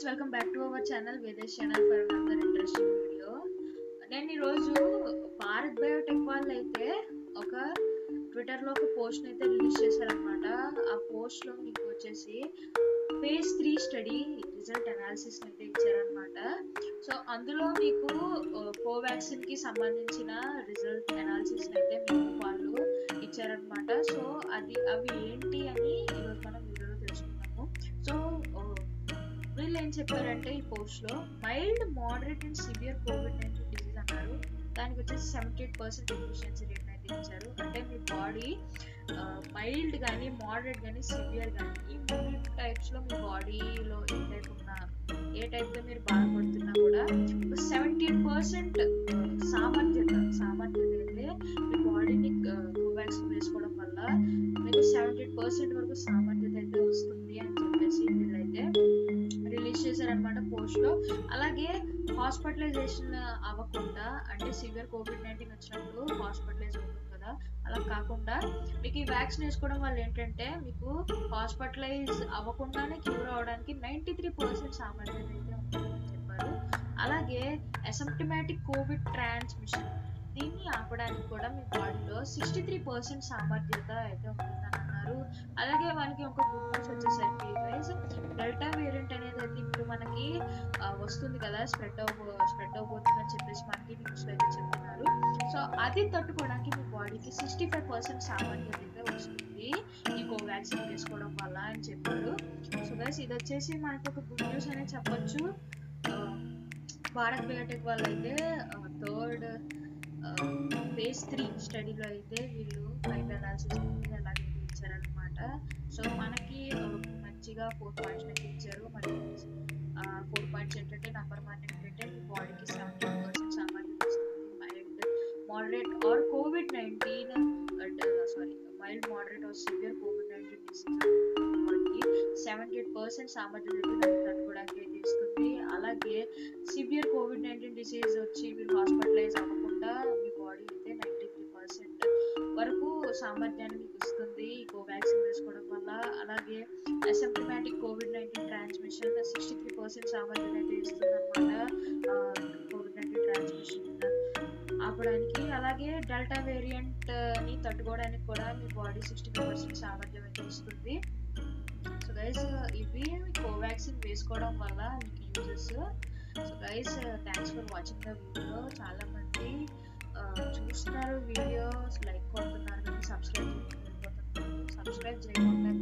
Friends welcome back to our channel Vedesh channel for another interesting video నేను ఈరోజు Bharat Biotech వాళ్ళు అయితే ఒక ట్విట్టర్లో ఒక పోస్ట్ అయితే రిలీజ్ చేశారనమాట ఆ పోస్ట్లో మీకు వచ్చేసి phase three study result analysis అయితే ఇచ్చారనమాట సో అందులో మీకు కోవాక్సిన్కి సంబంధించిన రిజల్ట్ అనాలిసిస్ అయితే మీకు వాళ్ళు ఇచ్చారనమాట సో అది అవి ఏంటి అని ఈరోజు మనం వీడియోలో తెలుసుకుందాము. సో వీళ్ళు ఏం చెప్పారంటే ఈ పోస్ట్లో mild moderate and severe COVID nineteen disease అన్నారు. దానికి వచ్చేసి seventy eight percent efficiency rate అయితే ఇచ్చారు. అంటే మీ బాడీ మైల్డ్ కానీ మోడరేట్ కానీ సివియర్ కానీ ఈ మూడు టైప్స్లో మీ బాడీలో ఏ టైప్ ఉన్నా ఏ టైప్లో మీరు బాధపడుతున్నా కూడా సెవెంటీ ఎయిట్ పర్సెంట్ సామర్థ్యత సామర్థ్యత అయితే మీ బాడీని కోవాక్సిన్ వేసుకోవడం వల్ల మీకు సెవెంటీ ఎయిట్ పర్సెంట్ వరకు సామర్థ్యం హాస్పిటలైజేషన్ అవ్వకుండా అంటే సివియర్ కోవిడ్ నైన్టీన్ వచ్చినప్పుడు హాస్పిటలైజ్ అవుతుంది కదా. అలా కాకుండా మీకు ఈ వ్యాక్సిన్ వేసుకోవడం వల్ల ఏంటంటే మీకు హాస్పిటలైజ్ అవ్వకుండానే క్యూర్ అవడానికి నైంటీ త్రీ పర్సెంట్ సామర్థ్యం అయితే ఉంటుందని చెప్పారు. అలాగే అసంప్టమాటిక్ కోవిడ్ ట్రాన్స్మిషన్ దీన్ని ఆపడానికి కూడా మీ బాడీలో సిక్స్టీ త్రీ పర్సెంట్ సామర్థ్యత అయితే ఉంటుందని అన్నారు అలాగే మనకి ఒక గుడ్ వచ్చేసరికి డెల్టా మనకి వస్తుంది కదా స్ప్రెడ్ అవ్వ స్ప్రెడ్ అవ్వబోతుంది అని చెప్పేసి మనకి న్యూస్ అయితే చెప్తున్నారు. సో అది తట్టుకోవడానికి మీ బాడీకి సిక్స్టీ ఫైవ్ పర్సెంట్ సామర్థ్యం అయితే వస్తుంది. ఈ కోవాక్సిన్ వేసుకోవడం వల్ల అని చెప్పారు. సో గైస్ ఇది వచ్చేసి మనకి ఒక గుడ్ న్యూస్ అనేది చెప్పొచ్చు. భారత్ బయోటెక్ వాళ్ళు అయితే థర్డ్ ఫేజ్ త్రీ స్టడీలో అయితే వీళ్ళు ఫైట్ అనాలిసిస్ అలాగే ఇచ్చారనమాట సో మనకి మంచిగా ఫోర్ పాయింట్స్ ఇచ్చారు మరి moderate or COVID nineteen sorry mild moderate or severe COVID nineteen disease seventy eight percent సామర్థ్యం తట్టుకోవడానికి ఇస్తుంది అలాగే సివియర్ కోవిడ్ నైన్టీన్ డిసీజ్ వచ్చి మీరు హాస్పిటలైజ్ అవ్వకుండా మీ బాడీ అయితే నైంటీ త్రీ పర్సెంట్ వరకు సామర్థ్యాన్ని మీకు ఇస్తుంది ఈ కోవాక్సిన్ వేసుకోవడం వల్ల. అలాగే asymptomatic COVID nineteen transmission sixty three percent సామర్థ్యం అయితే ఇస్తుంది అనమాట కోవిడ్ నైన్టీన్ ట్రాన్స్మిషన్ ఆపడానికి అలాగే డెల్టా వేరియంట్ని తట్టుకోవడానికి కూడా మీ బాడీ సిక్స్టీ ఫైవ్ పర్సెంట్ సామర్థ్యం అయితే వస్తుంది సో గైస్ ఇవి కోవాక్సిన్ వేసుకోవడం వల్ల మీకు uses. So guys thanks for watching the video చాలా మంది చూస్తున్నారు వీడియోస్ లైక్ కొడుతున్నారు కానీ సబ్స్క్రైబ్ సబ్స్క్రైబ్ చేయకుండా